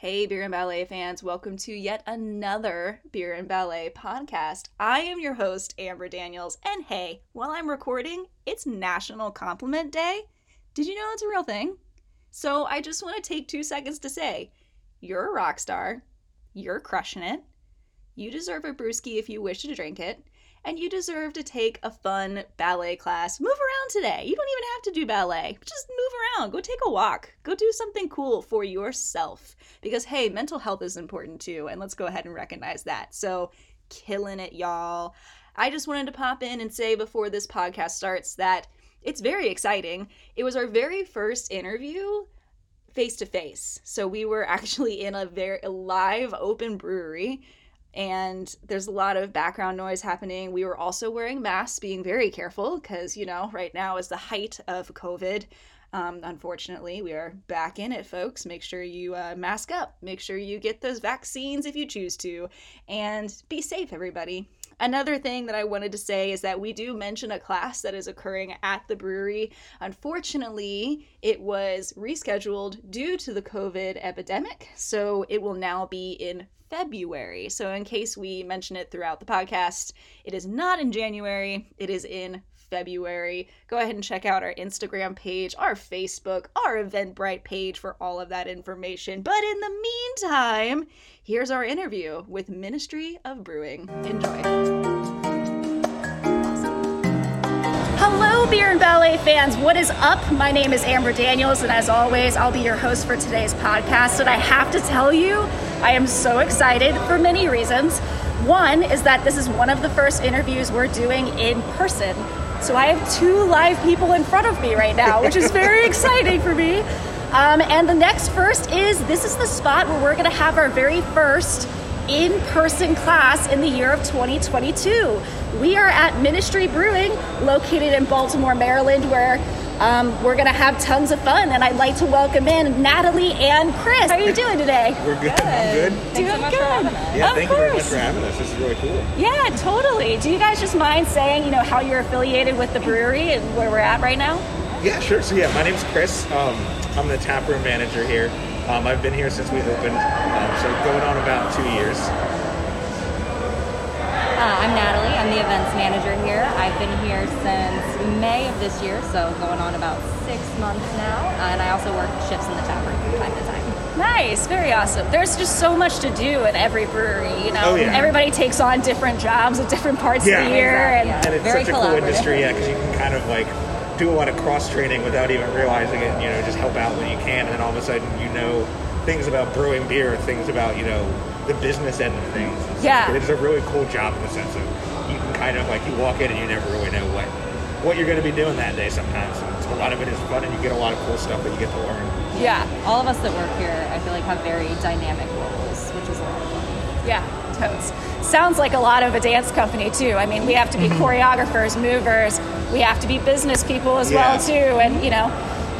Hey, Beer and Ballet fans, welcome to yet another Beer and Ballet podcast. I am your host, Amber Daniels, and hey, while I'm recording, it's National Compliment Day. Did you know it's a real thing? So I just want to take two seconds to say, you're a rock star, you're crushing it, you deserve a brewski if you wish to drink it, and you deserve to take a fun ballet class. Move around today. You don't even have to do ballet. Just move around. Go take a walk. Go do something cool for yourself. Because, hey, mental health is important too. And let's go ahead and recognize that. So, killing it, y'all. I just wanted to pop in and say before this podcast starts that it's very exciting. It was our very first interview face to face. So we were actually in a very live open brewery and there's a lot of background noise happening. We were also wearing masks, being very careful because, you know, right now is the height of COVID. Um, unfortunately, we are back in it, folks. Make sure you uh, mask up. Make sure you get those vaccines if you choose to. And be safe, everybody. Another thing that I wanted to say is that we do mention a class that is occurring at the brewery. Unfortunately, it was rescheduled due to the COVID epidemic, so it will now be in February. So, in case we mention it throughout the podcast, it is not in January, it is in February. Go ahead and check out our Instagram page, our Facebook, our Eventbrite page for all of that information. But in the meantime, here's our interview with Ministry of Brewing. Enjoy. Hello, Beer and Ballet fans. What is up? My name is Amber Daniels, and as always, I'll be your host for today's podcast. And I have to tell you, I am so excited for many reasons. One is that this is one of the first interviews we're doing in person. So I have two live people in front of me right now, which is very exciting for me. Um, and the next first is this is the spot where we're going to have our very first in person class in the year of 2022. We are at Ministry Brewing, located in Baltimore, Maryland, where um, we're going to have tons of fun. And I'd like to welcome in Natalie and Chris. How are you doing today? We're good. I'm good. Thanks doing so much good. for having us. Yeah, of thank course. you very much for having us. This is really cool. Yeah, totally. Do you guys just mind saying, you know, how you're affiliated with the brewery and where we're at right now? Yeah, sure. So yeah, my name's Chris. Um, I'm the tap room manager here. Um, I've been here since we opened, um, so going on about two years. Uh, I'm Natalie. I'm the events manager here. I've been here since May of this year, so going on about six months now. Uh, and I also work shifts in the tap room from time to time. Nice, very awesome. There's just so much to do at every brewery, you know. Oh, yeah. Everybody takes on different jobs at different parts Yeah. of the year Exactly, and yeah. And it's Very such a cool industry, yeah, because you can kind of like do a lot of cross training without even realizing it. You know, just help out when you can, and then all of a sudden you know things about brewing beer, things about you know the business end of things. It's- Yeah. it's a really cool job in the sense of you can kind of like you walk in and you never really know what what you're going to be doing that day. Sometimes and a lot of it is fun, and you get a lot of cool stuff that you get to learn. yeah, All of us that work here, I feel like, have very dynamic roles, which is a lot of fun. yeah, totes. Sounds like a lot of a dance company too. I mean, we have to be mm-hmm. choreographers, movers. We have to be business people as well too, and you know,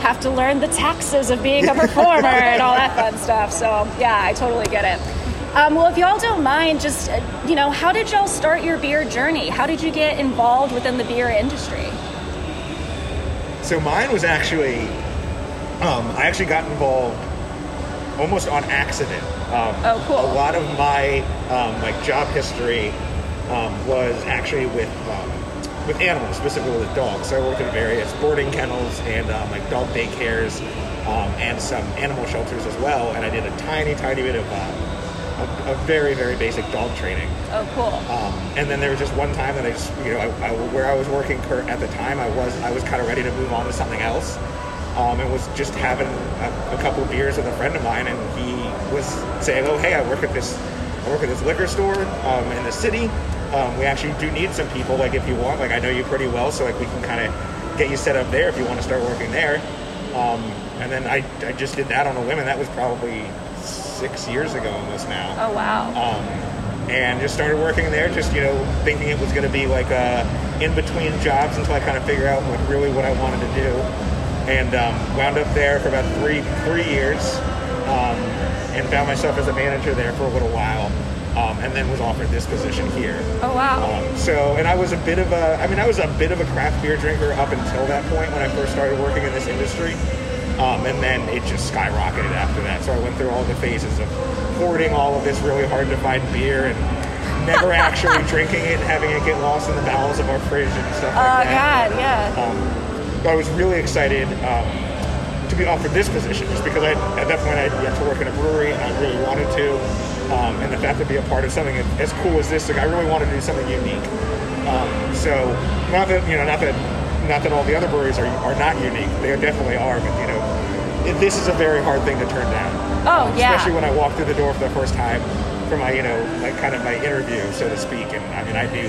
have to learn the taxes of being a performer and all that fun stuff. So yeah, I totally get it. Um, well, if y'all don't mind, just uh, you know, how did y'all start your beer journey? How did you get involved within the beer industry? So mine was actually, um, I actually got involved almost on accident. Um, Oh, cool. A lot of my um, like job history um, was actually with um, with animals, specifically with dogs. So I worked in various boarding kennels and um, like dog daycares um, and some animal shelters as well. And I did a tiny, tiny bit of uh, a, a very, very basic dog training. Oh, cool. Um, and then there was just one time that I just, you know, I, I, where I was working at the time, I was I was kind of ready to move on to something else, um, and was just having a, a couple beers with a friend of mine, and he was saying, "Oh, hey, I work at this, I work at this liquor store um, in the city. Um, we actually do need some people. Like, if you want, like, I know you pretty well, so like we can kind of get you set up there if you want to start working there." Um, and then I, I just did that on a whim, and that was probably six years ago almost now Oh, wow. um, and just started working there. Just you know, thinking it was going to be like a in between jobs until I kind of figure out like really what I wanted to do, and um, wound up there for about three three years, um, and found myself as a manager there for a little while, um, and then was offered this position here. Oh, wow. Um, so, and I was a bit of a, I mean, I was a bit of a craft beer drinker up until that point when I first started working in this industry. Um, and then it just skyrocketed after that. So I went through all the phases of hoarding all of this really hard to find beer and never actually drinking it, and having it get lost in the bowels of our fridge and stuff Oh like that. God, yeah. Um, I was really excited um, to be offered this position just because I, at that point I had yet to work in a brewery and I really wanted to. Um, and the fact to be a part of something as cool as this, like I really wanted to do something unique. Um, so not that you know, not that not that all the other breweries are, are not unique. They definitely are, but you know, this is a very hard thing to turn down. Oh, yeah. Especially when I walked through the door for the first time for my you know like kind of my interview, so to speak. And I mean, I knew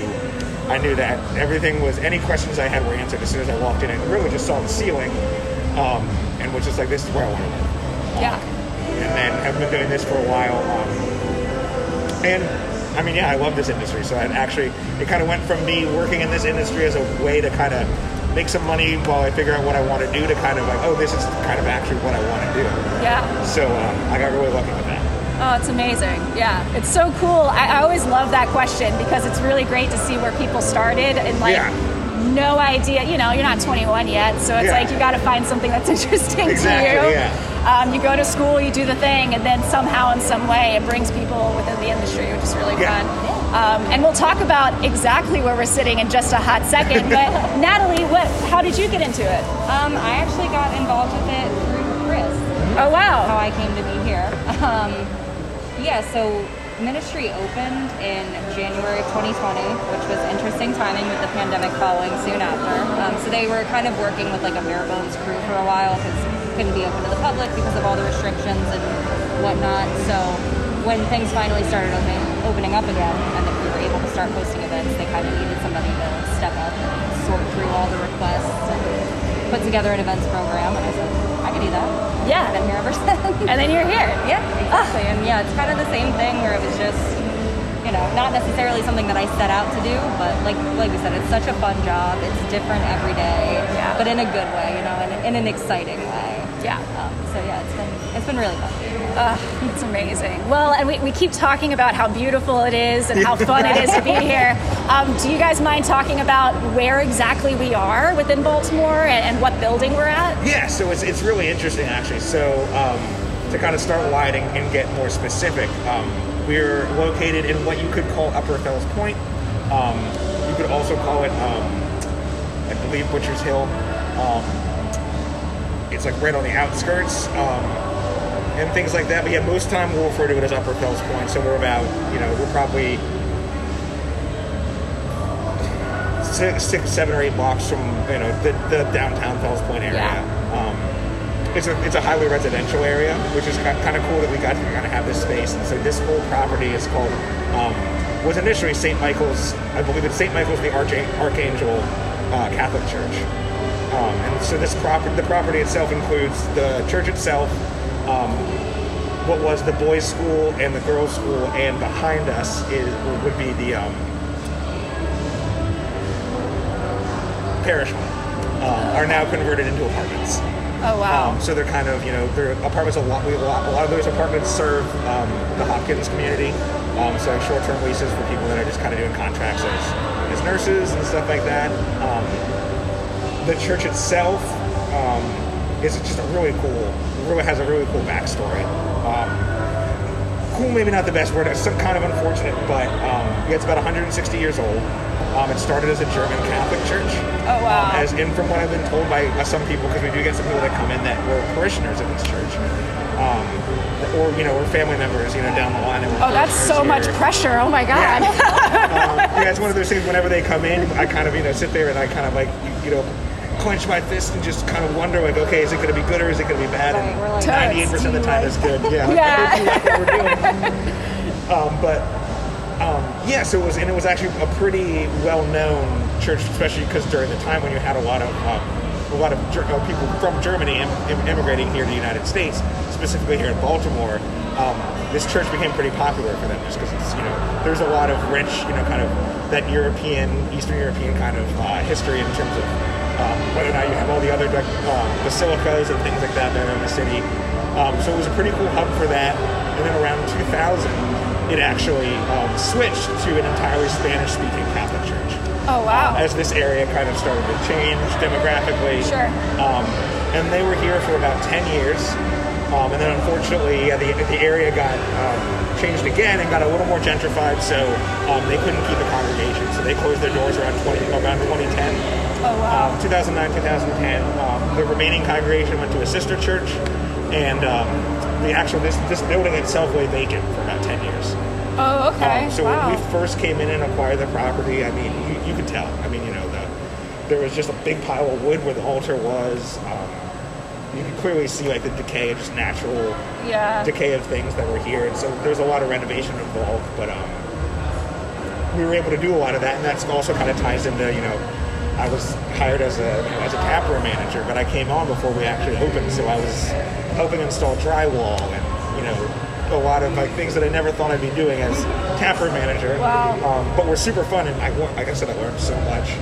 I knew that everything was any questions I had were answered as soon as I walked in and really just saw the ceiling, um, and was just like, this is where I want to live. Yeah. And then have been doing this for a while. Um, and I mean, yeah, I love this industry. So it actually, it kind of went from me working in this industry as a way to kind of make some money while I figure out what I want to do to kind of like, oh, this is kind of actually what I want to do. Yeah. So um, I got really lucky with that. Oh, it's amazing. Yeah, it's so cool. I, I always love that question because it's really great to see where people started and like Yeah. no idea. You know, you're not 21 yet, so it's Yeah. like you got to find something that's interesting Exactly, to you. yeah. Um, you go to school, you do the thing, and then somehow, in some way, it brings people within the industry, which is really Yeah. fun. Um, and we'll talk about exactly where we're sitting in just a hot second. But Natalie, what? How did you get into it? Um, I actually got involved with it through Chris. Oh wow! how I came to be here. Um, yeah, so ministry opened in January of 2020, which was interesting timing with the pandemic following soon after. Um, so they were kind of working with like a bare bones crew for a while because couldn't be open to the public because of all the restrictions and whatnot. So when things finally started opening, opening up again and that we were able to start hosting events, they kind of needed somebody to step up and sort through all the requests and put together an events program. And I said, I can do that. Yeah. I've been here ever since. And then you're here. Yeah, exactly. And yeah, it's kind of the same thing where it was just, you know, not necessarily something that I set out to do, but like like we said, it's such a fun job. It's different every day, Yeah. but in a good way, you know, in, in an exciting way. Yeah. Um, so yeah, it's been it's been really fun. It's amazing. Well, and we, we keep talking about how beautiful it is and how fun it is to be here. Um, do you guys mind talking about where exactly we are within Baltimore and, and what building we're at? Yeah, so it's, it's really interesting actually. So um, to kind of start wide and, and get more specific, um, we're located in what you could call Upper Fells Point. Um, you could also call it, um, I believe, Butcher's Hill. Um, it's like right on the outskirts um, and things like that. But yeah, most time we'll refer to it as Upper Fells Point. So we're about, you know, we're probably six, six, seven or eight blocks from you know the, the downtown Fells Point area. Yeah. Um, it's a it's a highly residential area, which is kind of cool that we got to kind of have this space. And so this whole property is called um, was initially St. Michael's. I believe it's St. Michael's the Arch- Archangel uh, Catholic Church. Um, and so this property, the property itself includes the church itself, um, what was the boys' school and the girls' school, and behind us is would be the um, parish home. Um, are now converted into apartments. Oh, wow. Um, so they're kind of, you know, they're apartments. A lot, we, a lot, a lot of those apartments serve um, the Hopkins community. Um, so short-term leases for people that are just kind of doing contracts as, as nurses and stuff like that. Um, the church itself um, is just a really cool, really has a really cool backstory. Um, cool, maybe not the best word. It's some kind of unfortunate, but um, yeah, it's about 160 years old. Um, it started as a German Catholic church. Oh, wow. Um, as in, from what I've been told by some people, because we do get some people that come in that were parishioners of this church, um, or you know, were family members, you know, down the line. oh, that's so much pressure. Oh, my God. um, yeah, it's one of those things. Whenever they come in, I kind of you know sit there and I kind of like you, you know clench my fist and just kind of wonder like, okay, is it going to be good or is it going to be bad? Right, like, ninety-eight percent of the time, it's good. Yeah, Yeah. we like what we're doing. Um, but um, yeah, so it was, and it was actually a pretty well-known church, especially because during the time when you had a lot of um, a lot of Ger- uh, people from Germany im- im- immigrating here to the United States, specifically here in Baltimore. Um, this church became pretty popular for them just because it's you know there's a lot of rich you know kind of that European Eastern European kind of uh, history in terms of um, whether or not you have all the other um, basilicas and things like that there in the city. Um, so it was a pretty cool hub for that. And then around 2000, it actually um, switched to an entirely Spanish-speaking Catholic church. Oh, wow. uh, as this area kind of started to change demographically. Sure. Um, and they were here for about 10 years. Um, and then unfortunately, the, the area got um, changed again and got a little more gentrified, so um, they couldn't keep a congregation. So they closed their doors around 20, around 2010. Oh, wow. Um, 2009, 2010. Um, the remaining congregation went to a sister church, and um, the actual this this building itself lay vacant for about 10 years. oh, okay. Um, so wow. when we first came in and acquired the property, I mean, you, you could tell. I mean, you know, the, there was just a big pile of wood where the altar was. Um, you could clearly see like the decay, of just natural yeah. decay of things that were here. And so there's a lot of renovation involved, but um, we were able to do a lot of that, and that's also kind of ties into you know. I was hired as a you know, as a taproom manager, but I came on before we actually opened, so I was helping install drywall and you know a lot of like things that I never thought I'd be doing as taproom manager. Wow. Um, but were super fun, and I like I said, I learned so much.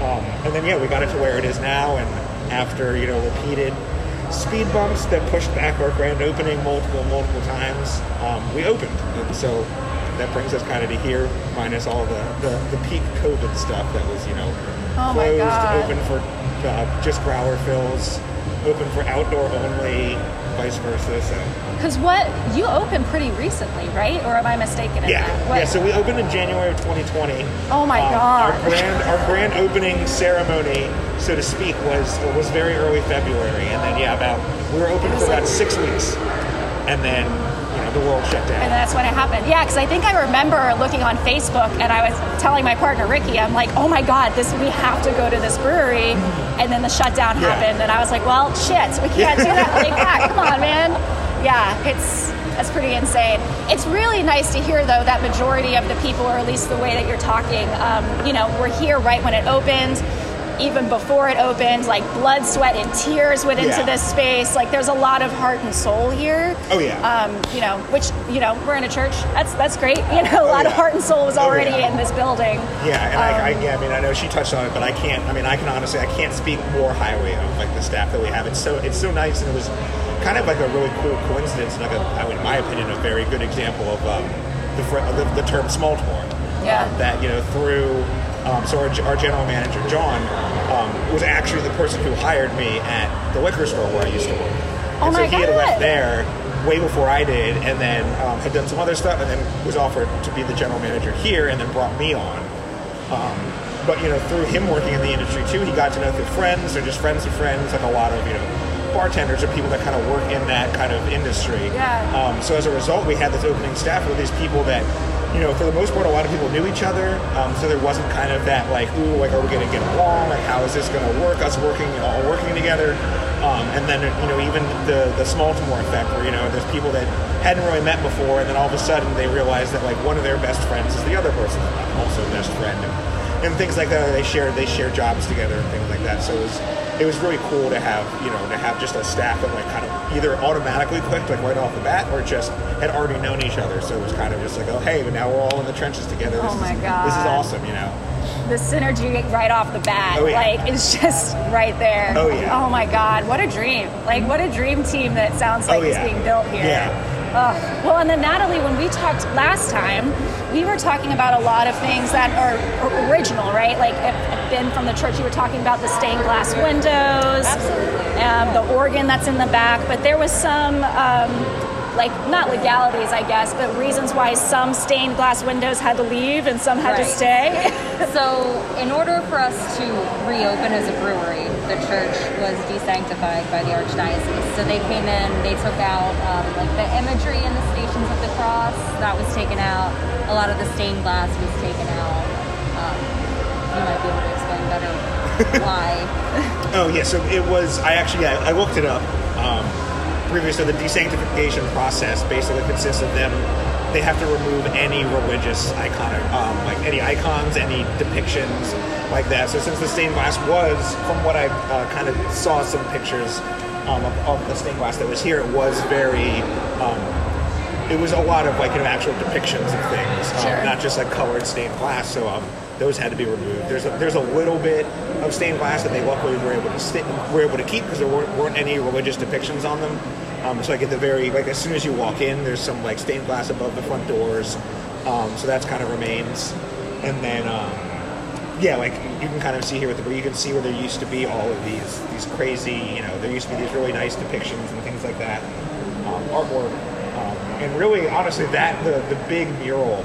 Um, and then yeah, we got it to where it is now, and after you know repeated speed bumps that pushed back our grand opening multiple multiple times, um, we opened, and so that brings us kind of to here, minus all the, the, the peak COVID stuff that was you know Oh closed, open for uh, just growler fills, open for outdoor only, vice versa. So. Because what you opened pretty recently, right? Or am I mistaken in Yeah, that? Yeah. So we opened in January of 2020. Oh my Um, God. Our grand, our grand opening ceremony, so to speak, was was very early February, and then yeah, about we were open for about six weeks, and then the world shut down. And that's when it happened. Yeah, because I think I remember looking on Facebook and I was telling my partner Ricky, I'm like, oh my God, this we have to go to this brewery. And then the shutdown Yeah. happened, and I was like, well, shit, we can't do that like that. Come on, man. Yeah, it's that's pretty insane. It's really nice to hear though that majority of the people, or at least the way that you're talking, um, you know, were here right when it opened. Even before it opened, like blood, sweat, and tears went into Yeah. this space. Like, there's a lot of heart and soul here Oh, yeah. um, you know, which you know, we're in a church. That's that's great. You know, a Oh, lot of heart and soul was Oh, already yeah. in this building. Yeah, and I, I, Um, yeah, I mean, I know she touched on it, but I can't. I mean, I can honestly, I can't speak more highly of like the staff that we have. It's so, it's so nice, and it was kind of like a really cool coincidence, and like a, in my opinion, a very good example of um, the, the the term Smalltimore. Yeah. Um, that you know through. Um, so our, our general manager John um, was actually the person who hired me at the liquor store where I used to work. Oh and so he had God. left there way before I did, and then um, had done some other stuff, and then was offered to be the general manager here, and then brought me on. Um, but you know, through him working in the industry too, he got to know through friends or just friends of friends, like a lot of you know bartenders or people that kind of work in that kind of industry. Yeah. Um, so as a result, we had this opening staff with these people that, you know, for the most part, a lot of people knew each other. Um, so there wasn't kind of that like, ooh, like, are we going to get along? Like, how is this going to work? Us working, all working together. Um, and then you know, even the the Baltimore effect, where you know, there's people that hadn't really met before, and then all of a sudden they realize that like one of their best friends is the other person's also best friend. And, and things like that. They share they share jobs together and things like that. So it was it was really cool to have you know to have just a staff that like kind of either automatically clicked like right off the bat or just had already known each other. So it was kind of just like oh hey, but now we're all in the trenches together. This Oh my is, God. this is awesome, you know. The synergy right off the bat, Oh, yeah. like it's just right there. Oh, yeah. Oh my God, what a dream! Like what a dream team that sounds like Oh, is being built here. Yeah. Ugh. Well, and then Natalie, when we talked last time, we were talking about a lot of things that are original, right? Like, if, if Ben from the church, you were talking about the stained glass windows, Absolutely. um, the organ that's in the back, but there was some. Um, like not legalities, I guess, but reasons why some stained glass windows had to leave and some had to stay. So, in order for us to reopen as a brewery, the church was desanctified by the archdiocese. So they came in, they took out um, like the imagery in the Stations of the Cross that was taken out. A lot of the stained glass was taken out. Um, you might be able to explain better why. Oh yeah, so it was. I actually yeah, I looked it up. Um, previously, the desanctification process basically consists of them. They have to remove any religious icon, um, like any icons, any depictions like that. So since the stained glass was, from what I uh, kind of saw some pictures um, of, of the stained glass that was here, it was very. Um, it was a lot of like you know actual depictions of things, um, Sure. not just like colored stained glass. So um, those had to be removed. There's a, there's a little bit of stained glass that they luckily were able to sti- were able to keep because there weren't, weren't any religious depictions on them. Um, so like at the very like as soon as you walk in, there's some like stained glass above the front doors. Um, so that's kind of remains. And then um, yeah, like you can kind of see here with the, you can see where there used to be all of these these crazy, you know, there used to be these really nice depictions and things like that, um, artwork, um, and really, honestly, that the the big mural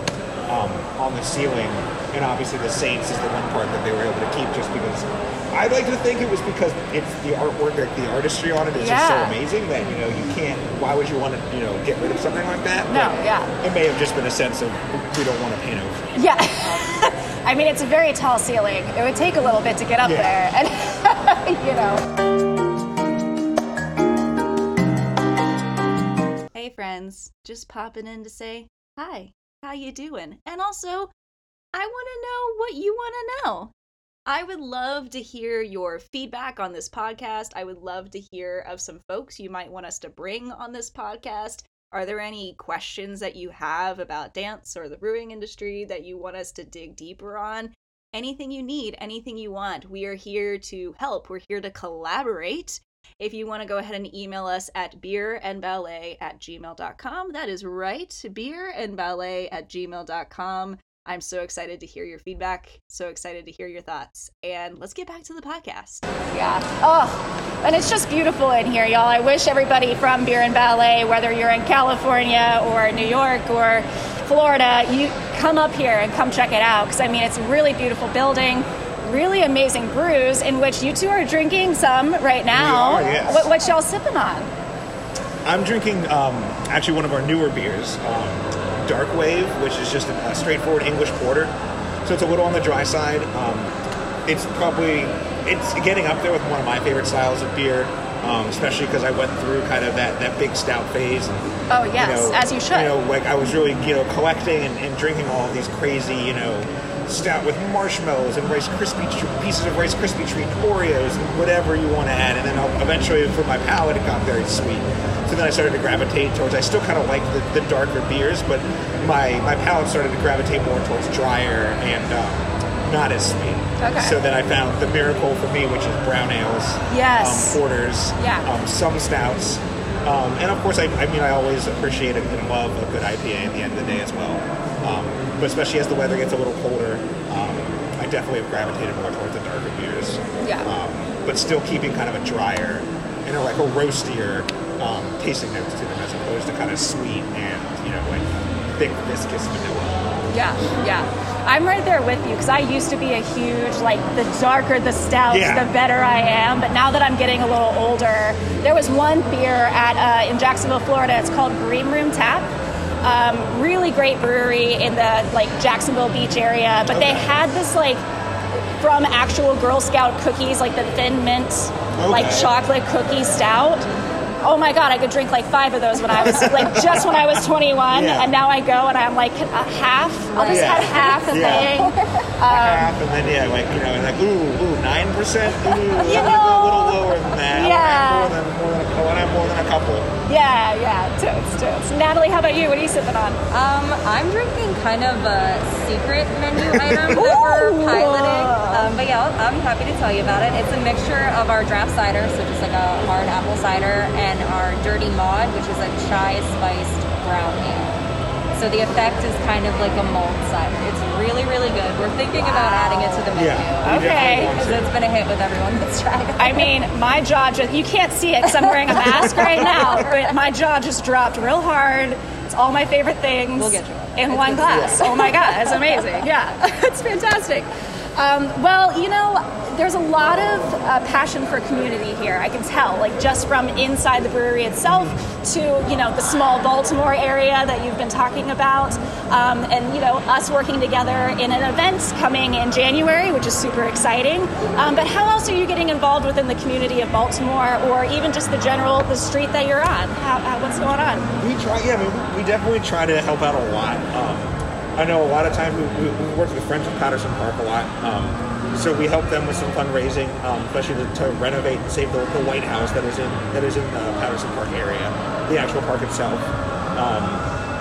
um, on the ceiling, and obviously the Saints is the one part that they were able to keep just because. I like to think it was because it's the artwork, like the artistry on it is just so amazing that you know you can't. Why would you want to, you know, get rid of something like that? No, But yeah. It may have just been a sense of we don't want to paint over. Yeah. I mean, it's a very tall ceiling. It would take a little bit to get up Yeah. there. And, you know. Hey friends, just popping in to say hi. How you doing? And also, I want to know what you want to know. I would love to hear your feedback on this podcast. I would love to hear of some folks you might want us to bring on this podcast. Are there any questions that you have about dance or the brewing industry that you want us to dig deeper on? Anything you need, anything you want, we are here to help. We're here to collaborate. If you want to go ahead and email us at beerandballet at gmail.com, that is right, beerandballet at gmail.com. I'm so excited to hear your feedback, so excited to hear your thoughts. And let's get back to the podcast. Yeah. Oh, and it's just beautiful in here, y'all. I wish everybody from Beer and Ballet, whether you're in California or New York or Florida, you come up here and come check it out. Because, I mean, it's a really beautiful building, really amazing brews, in which you two are drinking some right now. are, yes. What, what y'all sipping on? I'm drinking um, actually one of our newer beers, um, Dark Wave, which is just a, straightforward English porter. So it's a little on the dry side. Um, it's probably it's getting up there with one of my favorite styles of beer, um, especially because I went through kind of that, that big stout phase. And, Oh, yes, as you should. You know, like I was really you know collecting and, and drinking all these crazy you know stout with marshmallows and Rice Krispie tr- pieces of Rice Krispie treat and Oreos and whatever you want to add. And then I'll- eventually, for my palate, it got very sweet. So then I started to gravitate towards. I still kind of like the, the darker beers, but my my palate started to gravitate more towards drier and um, not as sweet. Okay. So then I found the miracle for me, which is brown ales, Yes. um, porters, Yeah. um, some stouts. Um, and of course, I, I mean, I always appreciate and and love a good IPA at the end of the day as well. But especially as the weather gets a little colder, um, I definitely have gravitated more towards the darker beers. Yeah. Um, but still keeping kind of a drier and a, like a roastier um, tasting notes to them as opposed to kind of sweet and, you know, like thick, viscous vanilla. Yeah, yeah. I'm right there with you because I used to be a huge, like, the darker the stouts, Yeah. the better I am. But now that I'm getting a little older, there was one beer at uh, in Jacksonville, Florida. It's called Green Room Tap. Um, really great brewery in the like Jacksonville Beach area. But they had this like from actual Girl Scout cookies, like the thin mint, like chocolate cookie stout. Oh my god, I could drink like five of those when I was like just when I was 21, Yeah. and now I go and I'm like a half. I'll just Yeah. have half the Yeah. thing. half, and then yeah, like you know, like ooh, ooh, nine percent. Ooh, You go a little lower than that. yeah. I want to have more than, more than, a, I want to have more than a couple. Yeah, yeah, totes, totes. Natalie, how about you? What are you sipping on? Um, I'm drinking kind of a secret menu item that we're piloting. Um, but yeah, I'm happy to tell you about it. It's a mixture of our draft cider, so just like a hard apple cider, and our dirty maud, which is a chai spiced brown ale. So the effect is kind of like a mulled cider. It's really, really good. We're thinking about adding it to the menu. Yeah. Okay. Because it's been a hit with everyone that's tried it. I mean, my jaw just, you can't see it because I'm wearing a mask right now, but my jaw just dropped real hard. It's all my favorite things We'll get you one. in It's one glass. Oh my God, it's amazing. Yeah, it's fantastic. Um, well, you know, there's a lot of uh, passion for community here. I can tell, like just from inside the brewery itself to you know the small Baltimore area that you've been talking about, um, and you know us working together in an event coming in January, which is super exciting. Um, but how else are you getting involved within the community of Baltimore, or even just the general the street that you're on? How, how, what's going on? We try, yeah, I mean, we, definitely try to help out a lot. Um, I know a lot of times we, we, we work with Friends of Patterson Park a lot. Um, so we help them with some fundraising, um, especially to, to renovate and save the, the White House that is in that is in the Patterson Park area, the actual park itself. Um,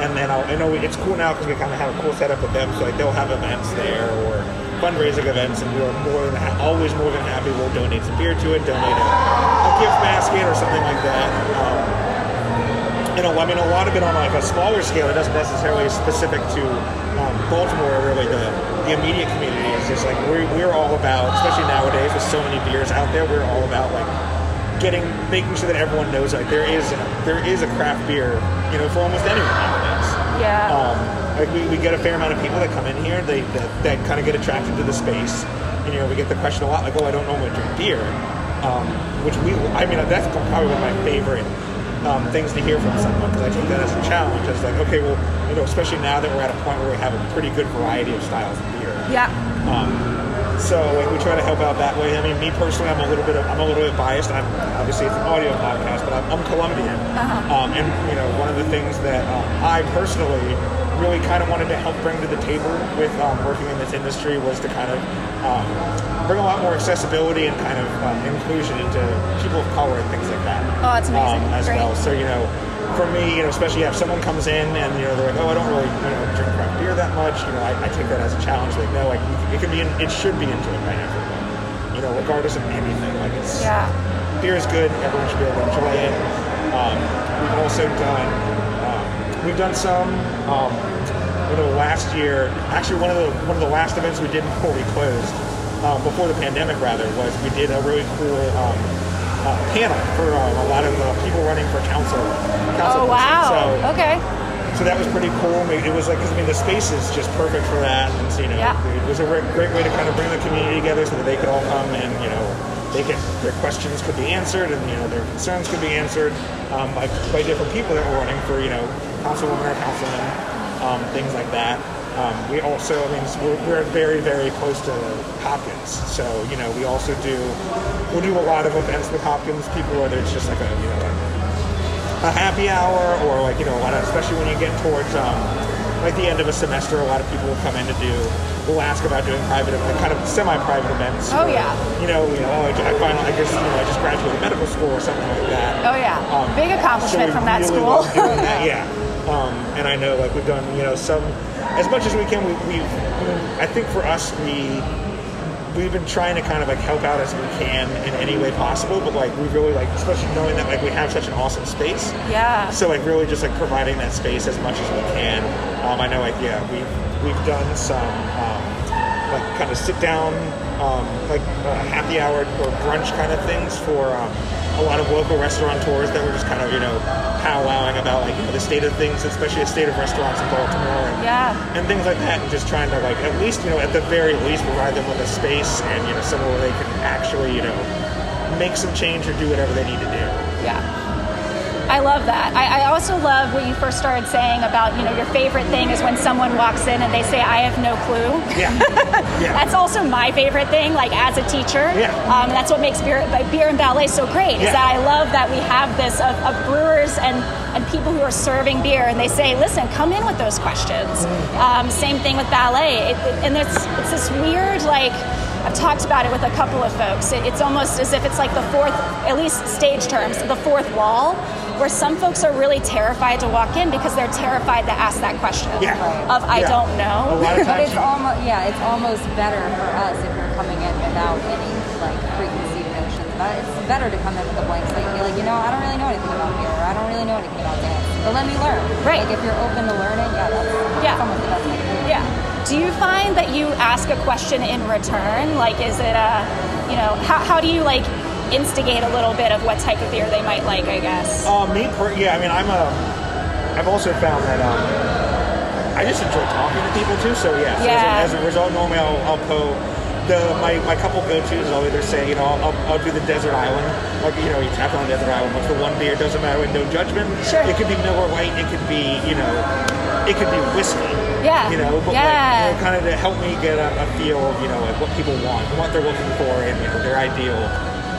and then I'll, I know it's cool now because we kind of have a cool setup with them. So like they'll have events there or fundraising events, and we're more than ha- always more than happy. We'll donate some beer to it, donate a, a gift basket or something like that. And a, I mean, a lot of it on like a smaller scale. It doesn't necessarily specific to um, Baltimore. Really, the the immediate community is just like we're, we're all about, especially nowadays with so many beers out there. We're all about like getting, making sure that everyone knows like there is a, there is a craft beer, you know, for almost anyone nowadays. Yeah. Um, like we, we get a fair amount of people that come in here, they that, that kind of get attracted to the space. And, you know, we get the question a lot, like, oh, I don't normally drink beer, um, which we, I mean, that's probably one of my favorite um, things to hear from someone because I think that is a challenge. It's like, okay, well, you know, especially now that we're at a point where we have a pretty good variety of styles of beer. yeah. Um, so like we try to help out that way. I mean, me personally, I'm a little bit of, I'm a little bit biased. I'm obviously it's an audio podcast, but I'm, I'm Colombian, um, and you know one of the things that um, I personally really kind of wanted to help bring to the table with um, working in this industry was to kind of um, bring a lot more accessibility and kind of um, inclusion into people of color and things like that. Oh, that's amazing. Um, as Great. well. So you know, for me, you know, especially if someone comes in and you know they're like, oh, I don't really you know drink craft beer that much. You know, I, I take that as a challenge. Like, no, like it can be, in, it should be enjoyed by everyone. You know, regardless of anything. Like it's Yeah. beer is good. Everyone should be able to enjoy it. Um, we've also done um, we've done some. You know, last year, actually one of the one of the last events we did before we closed, um, before the pandemic rather, was we did a really cool um, uh, panel for um, a lot of uh, people running for council. council Oh wow. So, okay. so that was pretty cool. It was like, 'cause, I mean, the space is just perfect for that, and so, you know, Yeah. it was a re- great way to kind of bring the community together so that they could all come and you know, they could their questions could be answered and you know their concerns could be answered um, by by different people that were running for you know councilwoman or councilman, um, things like that. Um, we also, I mean, we're, we're very, very close to Hopkins, so you know, we also do we'll do a lot of events with Hopkins people, whether it's just like a you know a happy hour or like you know a lot of, especially when you get towards um, like the end of a semester a lot of people will come in to do We'll ask about doing private like kind of semi-private events Oh, or, yeah. you know you know oh, I, I finally I just you know I just graduated medical school or something like that Oh yeah. Um, Big accomplishment we from that school. that, yeah um, and I know like we've done you know some as much as we can we, we I think for us we we've been trying to kind of like help out as we can in any way possible but like we really like especially knowing that like we have such an awesome space yeah. so like really just like providing that space as much as we can. Um, I know like yeah we've we've done some um, like kind of sit down um, like uh, happy hour or brunch kind of things for um, a lot of local restaurateurs that were just kind of you know powwowing about like you know, the state of things, especially the state of restaurants in Baltimore and, Yeah. and things like that, and just trying to like at least you know at the very least provide them with a space and you know somewhere where they can actually you know make some change or do whatever they need to do. I love that. I, I also love what you first started saying about, you know, your favorite thing is when someone walks in and they say, I have no clue. Yeah, yeah. That's also my favorite thing, like as a teacher. Yeah. Um, that's what makes beer, beer and ballet so great, Yeah. is that I love that we have this of, of brewers and, and people who are serving beer, and they say, listen, come in with those questions. Um, same thing with ballet. It, it- and it's, it's this weird, like, I've talked about it with a couple of folks. It, it's almost as if it's like the fourth, at least stage terms, the fourth wall, where some folks are really terrified to walk in because they're terrified to ask that question Yeah. of I Yeah. don't know. A lot of But it's almost yeah, it's almost better for us if you're coming in without any like preconceived notions about it. It's better to come in with a blank slate and be like, you know, I don't really know anything about beer, or I don't really know anything about dance, but let me learn. Right. Like if you're open to learning, yeah, that's Yeah. almost the best thing to do. Yeah. Do you find that you ask a question in return? Like, is it a, you know, how, how do you like instigate a little bit of what type of beer they might like? I guess. Uh, me, per- yeah. I mean, I'm a. I've also found that um, I just enjoy talking to people too. So yeah. Yeah. As, a, as a result, normally I'll, I'll po the my, my couple go tos. I'll either say you know I'll, I'll, I'll do the desert island, like you know you tap on the desert island. What's the one beer? Doesn't matter with no judgment. Sure. It could be Miller Lite. It could be you know. It could be whiskey. Yeah. You know, but Yeah. like, you know, kind of to help me get a, a feel of you know like what people want, what they're looking for, and you know their ideal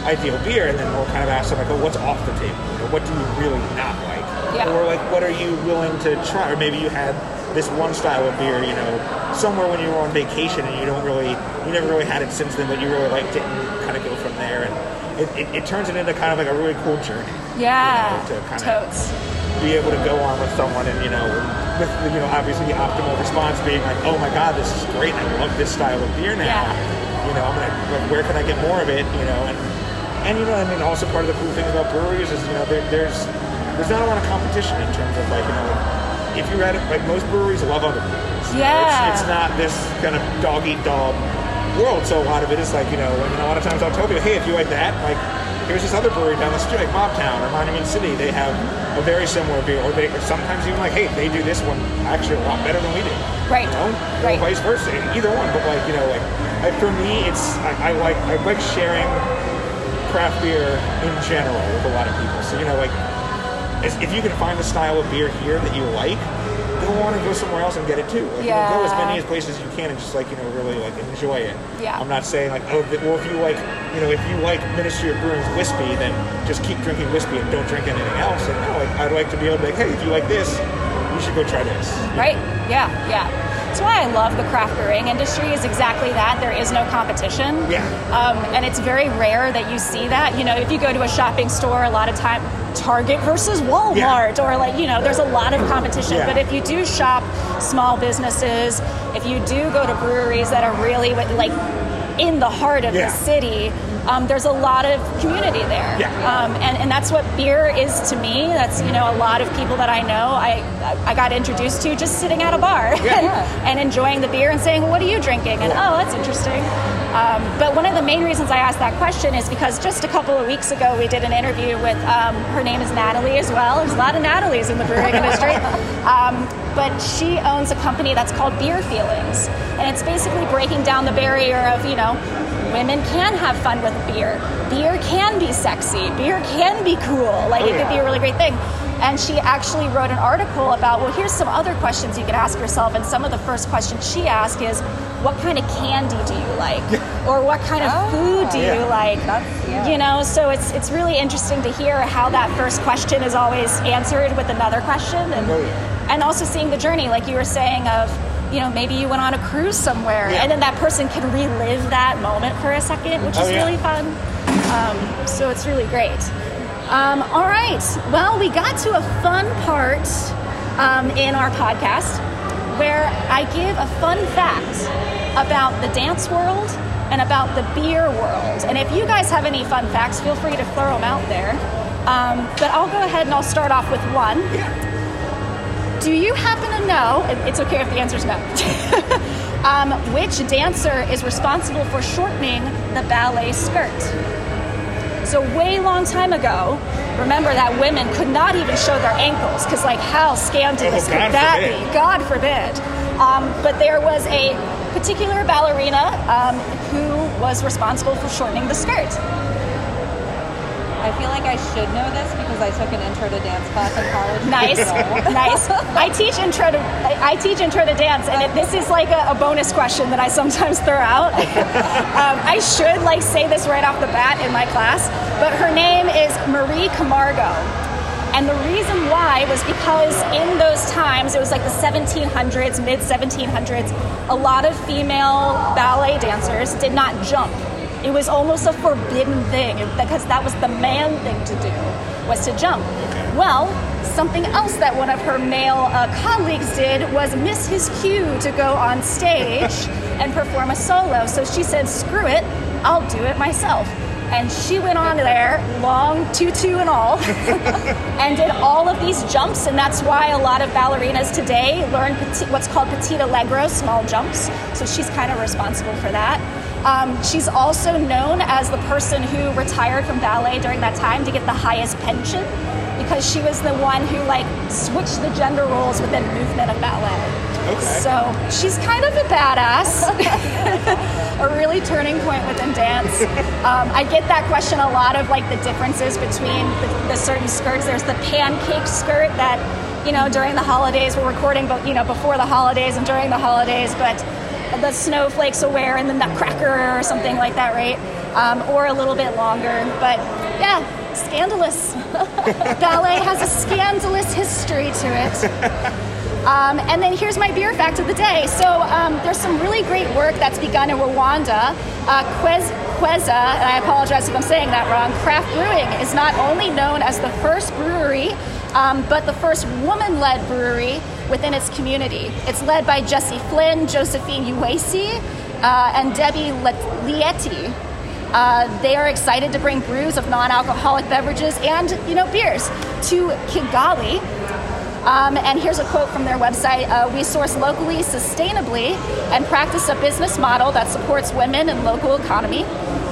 ideal beer, and then we'll kind of ask them like, oh, what's off the table? Know, what do you really not like? Yeah. Or like, what are you willing to try? Or maybe you had this one style of beer, you know, somewhere when you were on vacation and you don't really, you never really had it since then, but you really liked it, and kind of go from there, and it, it, it turns it into kind of like a really cool journey. yeah. you know, to kind of Totes. be able to go on with someone and you know with you know obviously the optimal response being like oh my god this is great I love this style of beer now Yeah. you know I'm gonna like, where can I get more of it you know and and you know I mean also part of the cool thing about breweries is you know there, there's there's not a lot of competition in terms of like you know if you're at it like most breweries love other breweries. Yeah. it's, it's not this kind of dog eat dog world. So a lot of it is like you know, and a lot of times I'll tell people, hey, if you like that, like here's this other brewery down the street, like Mobtown or Monument City. They have a very similar beer, or they or sometimes even like, hey, they do this one actually a lot better than we do. Right. You know, Right. or vice versa. Either one, but like you know, like I, for me, it's I, I like I like sharing craft beer in general with a lot of people. So you know, like if you can find a style of beer here that you like, you'll want to go somewhere else and get it too. Like, you know, go as many as places as you can and just like you know really like enjoy it. Yeah. I'm not saying like oh well if you like you know if you like Ministry of Brewing's whiskey then just keep drinking whiskey and don't drink anything else. And no, like I'd like to be able to be like hey if you like this, you should go try this. Right? Yeah, yeah. That's why I love the craft brewing industry is exactly that. There is no competition. Yeah. Um, and it's very rare that you see that. You know, if you go to a shopping store, a lot of time Target versus Walmart, or like you know, there's a lot of competition. Yeah. But if you do shop small businesses, if you do go to breweries that are really like in the heart of Yeah. the city, um, there's a lot of community there. Yeah. Um, and, and that's what beer is to me. That's you know a lot of people that I know. I I got introduced to just sitting at a bar and, and enjoying the beer and saying, "What are you drinking?" And oh, that's interesting. Um, but one of the main reasons I asked that question is because just a couple of weeks ago we did an interview with um, her name is Natalie as well. There's a lot of Natalies in the brewing industry. Um, but she owns a company that's called Beer Feelings, and it's basically breaking down the barrier of you know women can have fun with beer. Beer can be sexy. Beer can be cool. Like oh, it could be a really great thing. And she actually wrote an article about, well, here's some other questions you could ask yourself. And some of the first questions she asked is, what kind of candy do you like? or what kind of oh, food do Yeah. you like? Yeah. You know, so it's it's really interesting to hear how that first question is always answered with another question and Oh, yeah. and also seeing the journey, like you were saying, of you know maybe you went on a cruise somewhere, Yeah. and then that person can relive that moment for a second, which Oh, is yeah. really fun. Um, so it's really great. Um, all right, well, we got to a fun part um, in our podcast where I give a fun fact about the dance world and about the beer world. And if you guys have any fun facts, feel free to throw them out there. Um, but I'll go ahead and I'll start off with one. Do you happen to know? and It's okay if the answer is no. um, which dancer is responsible for shortening the ballet skirt? So way long time ago, remember that women could not even show their ankles because, like, how scandalous Oh, could that forbid. be? God forbid. Um, but there was a particular ballerina um, who was responsible for shortening the skirt. I feel like I should know this because I took an intro to dance class in college. Nice, nice. I teach intro to I teach intro to dance, and it, this is like a, a bonus question that I sometimes throw out. um, I should like say this right off the bat in my class, but her name is Marie Camargo. And the reason why was because in those times, it was like the 1700s, mid 1700s, a lot of female ballet dancers did not jump. It was almost a forbidden thing because that was the man thing to do, was to jump. Well, something else that one of her male uh, colleagues did was miss his cue to go on stage and perform a solo. So she said, screw it, I'll do it myself. And she went on there, long tutu and all, and did all of these jumps. And that's why a lot of ballerinas today learn petit, what's called petit allegro, small jumps. So she's kind of responsible for that. Um, she's also known as the person who retired from ballet during that time to get the highest pension because she was the one who like switched the gender roles within movement of ballet. Okay. So she's kind of a badass, a really turning point within dance. Um, I get that question a lot of like the differences between the, the certain skirts. There's the pancake skirt that, you know, during the holidays, we're recording, but you know, before the holidays and during the holidays, but the snowflakes wear and the nutcracker or something like that, right? Um, or a little bit longer. But yeah, scandalous. Ballet has a scandalous history to it. Um, and then here's my beer fact of the day. So um, there's some really great work that's begun in Rwanda. Uh, Quez, Kweza, and I apologize if I'm saying that wrong, Craft Brewing is not only known as the first brewery, um, but the first woman led brewery within its community. It's led by Jessie Flynn, Josephine Uwasi, uh, and Debbie Lieti. Uh, they are excited to bring brews of non-alcoholic beverages and you know beers to Kigali. Um, and here's a quote from their website uh, We source locally, sustainably, and practice a business model that supports women and local economy.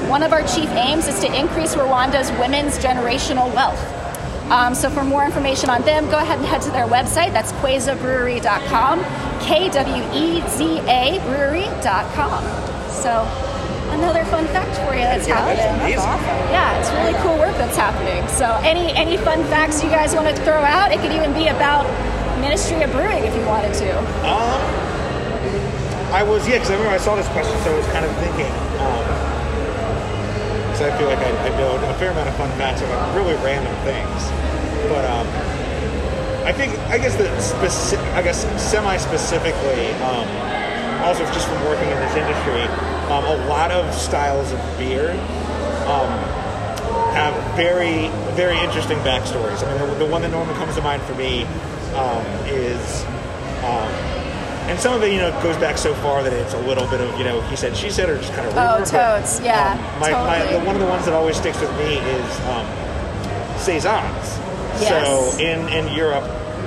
One of our chief aims is to increase Rwanda's women's generational wealth. Um, so for more information on them, go ahead and head to their website. That's kwezabrewery.com, K W E Z A brewery.com. So another fun fact for you that's Yeah, happening. that's amazing. Yeah, it's really cool work that's happening. So any any fun facts you guys want to throw out? It could even be about Ministry of Brewing if you wanted to. Um, I was yeah, because I remember I saw this question, so I was kind of thinking. Um, so I feel like I, I know a fair amount of fun facts about really random things, but um, I think I guess the specific, I guess semi-specifically, um, also just from working in this industry, um, a lot of styles of beer um, have very, very interesting backstories. I mean, the, the one that normally comes to mind for me um, is, um, and some of it, you know, goes back so far that it's a little bit of, you know, he said, she said, or just kind of Oh, rumor, but, totes, yeah, um, my, my, the, one of the ones that always sticks with me is um, saisons. Yes. So in in Europe,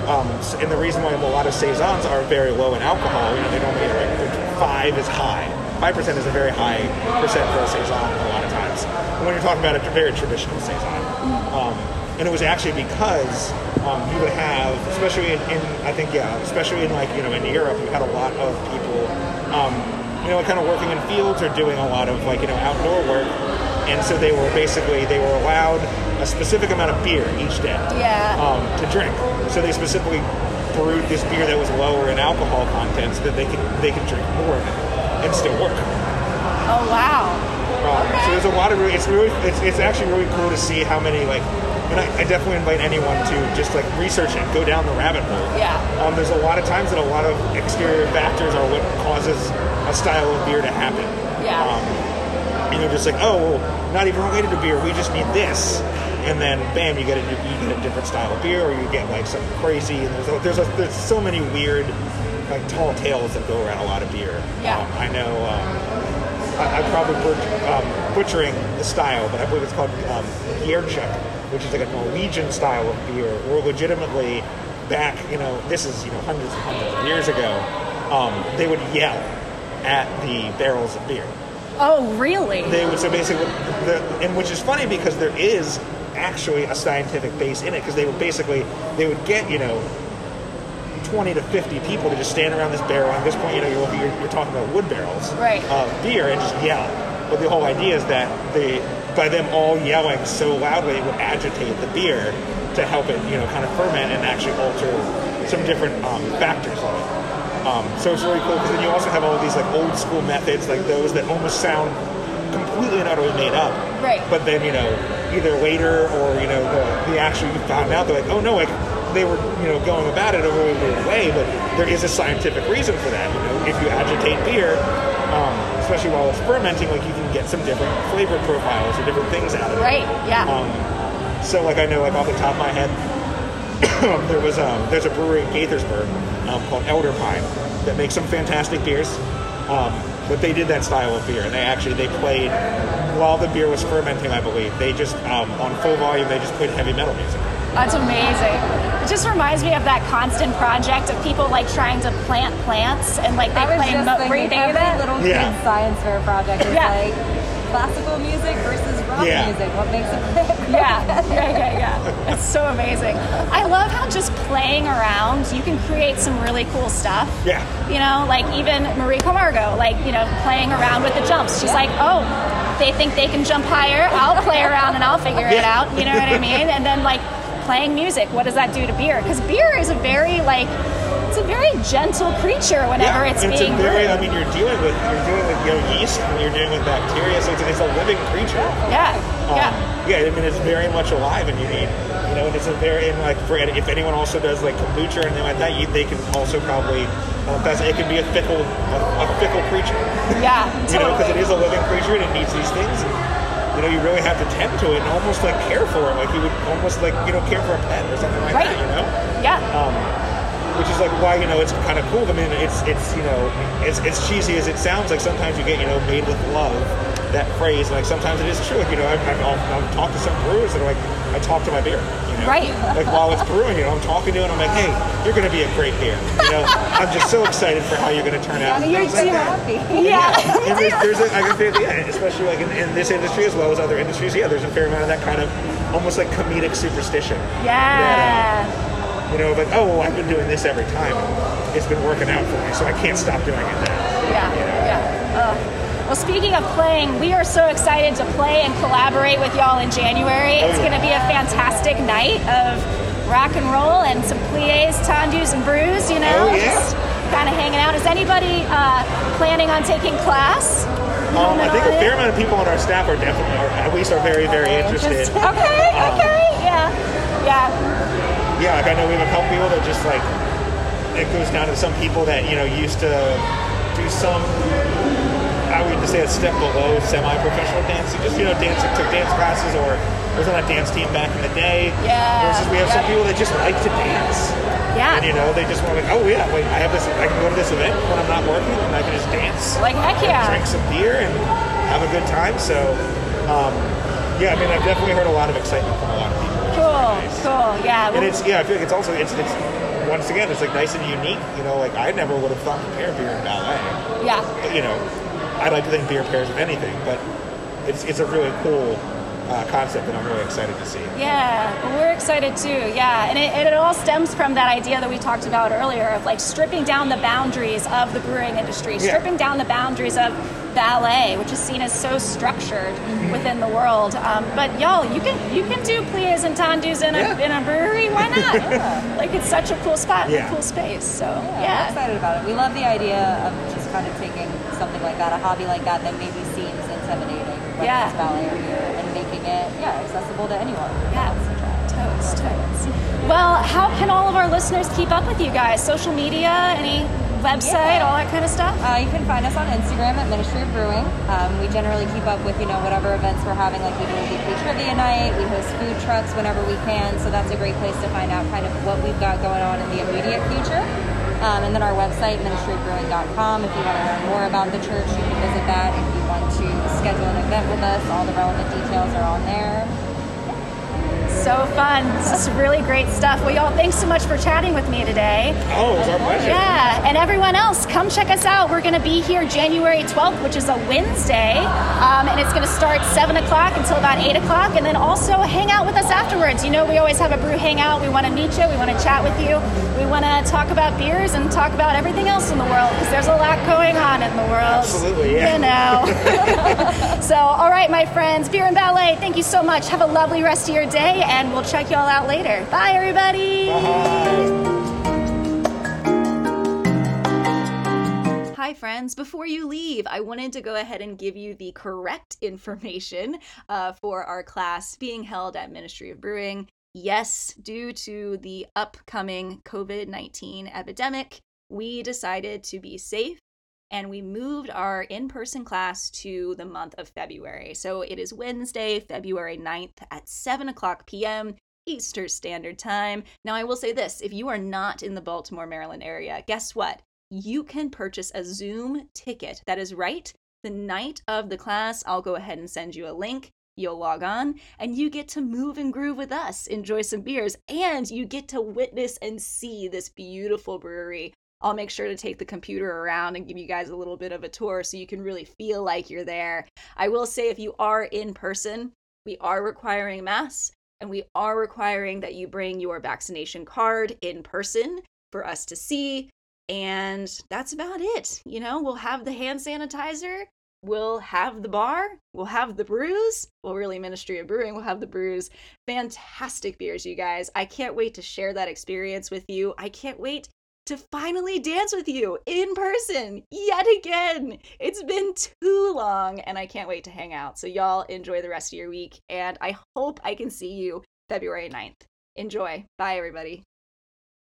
um, and the reason why a lot of saisons are very low in alcohol, you know, they normally are like five is high. Five percent is a very high percent for a saison a lot of times. And when you're talking about a very traditional saison, um, and it was actually because um, you would have, especially in, in I think yeah, especially in like you know in Europe, you had a lot of people. Um, you know, kind of working in fields or doing a lot of like you know outdoor work, and so they were basically they were allowed a specific amount of beer each day Yeah. um, to drink. So they specifically brewed this beer that was lower in alcohol content so that they could they could drink more of it and still work. Oh wow. Um, So there's a lot of really, it's really it's, it's actually really cool to see how many like. And I, I definitely invite anyone to just like research it, go down the rabbit hole. Yeah. Um, there's a lot of times that a lot of exterior factors are what causes a style of beer to happen. Yeah. Um, you know, just like, oh, well, not even related to beer. We just need this, and then bam, you get a you get a different style of beer, or you get like some crazy. And there's a, there's a, there's so many weird, like tall tales that go around a lot of beer. Yeah. Um, I know. Um, I, I'm probably butch- um, butchering the style, but I believe it's called um, Gierchuk, which is like a Norwegian style of beer. Where legitimately, back you know, this is you know hundreds and hundreds of years ago, um, they would yell at the barrels of beer Oh really? they would so basically the, and which is funny because there is actually a scientific base in it because they would basically they would get you know 20 to 50 people to just stand around this barrel at this point you know you're, you're, you're talking about wood barrels Right. of beer and just yell but the whole idea is that they by them all yelling so loudly it would agitate the beer to help it you know kind of ferment and actually alter some different um, factors of it um, so it's really cool because then you also have all of these like old school methods, like those that almost sound completely and utterly made up. Right. But then you know, either later or you know the, the actual you found out they're like, oh no, like they were you know going about it a really weird way, but there is a scientific reason for that. You know, if you agitate beer, um, especially while it's fermenting, like you can get some different flavor profiles or different things out of it. Right. Yeah. Um, so like I know like off the top of my head, there was um, there's a brewery in Gaithersburg um, called Elder Pine that makes some fantastic beers. Um, but they did that style of beer, and they actually they played while the beer was fermenting. I believe they just um, on full volume they just played heavy metal music. That's amazing. It just reminds me of that constant project of people like trying to plant plants and like they I was play. mo- were you thinking thinking every that? little Yeah. kid's science fair project is Yeah. like classical music versus rock Yeah. music. What makes it fit? Yeah, yeah, yeah, yeah. It's so amazing. I love how just playing around, you can create some really cool stuff. Yeah. You know, like even Marie Camargo, like, you know, playing around with the jumps. She's Yeah. like, oh, they think they can jump higher. I'll play around and I'll figure it out. You know what I mean? And then, like, playing music, what does that do to beer? Because beer is a very, like, it's a very gentle creature whenever it's and being it's a very. I mean, you're dealing with you're dealing with you know yeast and you're dealing with bacteria, so it's, it's a living creature. yeah, Um, yeah. yeah, I mean it's very much alive, and you need, you know, and it's a very and like for if anyone also does like kombucha or anything like that, you, they can also probably um, that's it can be a fickle a, a fickle creature, Yeah, you know, because it is a living creature and it needs these things. And, you know, you really have to tend to it and almost like care for it, like you would almost like you know care for a pet or something like Right. that, you know. Yeah. Um, which is like why you know it's kind of cool. I mean, it's it's you know it's as cheesy as it sounds. Like sometimes you get you know made with love, that phrase. Like sometimes it is true. Like, you know, I've, I've, I've talked to some brewers that are like, I talk to my beer. You know? Right. Like while it's brewing, you know, I'm talking to it. I'm like, hey, you're going to be a great beer. You know, I'm just so excited for how you're going to turn out. and You're things like that. happy. Yeah. And there's, there's a, I yeah, especially like in, in this industry as well as other industries. Yeah, there's a fair amount of that kind of almost like comedic superstition. Yeah. Um, you know, like oh, well, I've been doing this every time. It's been working out for me, so I can't stop doing it now. Yeah, yeah. Well, speaking of playing, we are so excited to play and collaborate with y'all in January. Oh, It's going to be a fantastic night of rock and roll and some plies, tendus, and brews. You know, Oh, yeah. just kind of hanging out. Is anybody uh, planning on taking class? Um, I think a fair amount of people on our staff are definitely, or at least are very, very interested. Okay, okay, yeah, yeah. Yeah, like I know we have a couple people that just like it goes down to some people that you know used to do some. Would say a step below semi-professional dancing, just you know, dancing took dance classes or was on a dance team back in the day. Yeah. Versus we have some people that just like to dance. Yeah. And you know, they just want to, like, oh yeah, wait, I have this. I can go to this event when I'm not working, and I can just dance. Like heck yeah. drink some beer and have a good time. So, um, yeah, I mean, I've definitely heard a lot of excitement from a lot of people. Cool, nice. cool, yeah. And it's yeah, I feel like it's also it's it's once again it's like nice and unique. You know, like I never would have thought to pair beer and ballet. yeah. But, you know, I like to think beer pairs with anything, but it's it's a really cool uh, concept that I'm really excited to see. Yeah, we're excited too. Yeah, and it, and it all stems from that idea that we talked about earlier of like stripping down the boundaries of the brewing industry, Yeah. stripping down the boundaries of ballet, which is seen as so structured within the world. Um, but y'all, you can you can do plies and tendus in a Yeah. in a brewery. Why not? Like it's such a cool spot, Yeah. a cool space. So Yeah, we're yeah, excited about it. We love the idea of just kind of taking something like that, a hobby like that, that maybe seems intimidating, whether Yeah. it's ballet or beer, and making it, yeah, accessible to anyone. Yeah. Totes, totes. Well, how can all of our listeners keep up with you guys? Social media, any website, Yeah. all that kind of stuff. Uh, you can find us on Instagram at Ministry of Brewing. Um, we generally keep up with you know whatever events we're having. Like we do a weekly trivia night. We host food trucks whenever we can. So that's a great place to find out kind of what we've got going on in the immediate future. Um, and then our website, ministryofbrewing.com. If you want to learn more about the church, you can visit that. If you want to schedule an event with us, all the relevant details are on there. So fun. This is really great stuff. Well, y'all, thanks so much for chatting with me today. Oh, it was our pleasure. Yeah, and everyone else, come check us out. We're going to be here January 12th, which is a Wednesday, um, and it's going to start 7 o'clock until about 8 o'clock, and then also hang out with us afterwards. You know, we always have a brew hangout. We want to meet you, we want to chat with you, we want to talk about beers and talk about everything else in the world because there's a lot going on in the world. Absolutely, yeah. You know. so, all right, my friends, Beer and Ballet, thank you so much. Have a lovely rest of your day, and we'll check you all out later. Bye, everybody. Hi, friends. Before you leave, I wanted to go ahead and give you the correct information uh, for our class being held at Ministry of Brewing. Yes, due to the upcoming COVID 19 epidemic, we decided to be safe and we moved our in person class to the month of February. So it is Wednesday, February 9th at 7 o'clock p.m. Eastern Standard Time. Now, I will say this if you are not in the Baltimore, Maryland area, guess what? You can purchase a Zoom ticket. That is right. The night of the class, I'll go ahead and send you a link. You'll log on and you get to move and groove with us, enjoy some beers, and you get to witness and see this beautiful brewery. I'll make sure to take the computer around and give you guys a little bit of a tour so you can really feel like you're there. I will say, if you are in person, we are requiring masks and we are requiring that you bring your vaccination card in person for us to see. And that's about it. You know, we'll have the hand sanitizer, we'll have the bar, we'll have the brews. Well, really, Ministry of Brewing will have the brews. Fantastic beers, you guys. I can't wait to share that experience with you. I can't wait to finally dance with you in person yet again. It's been too long and I can't wait to hang out. So, y'all enjoy the rest of your week and I hope I can see you February 9th. Enjoy. Bye, everybody.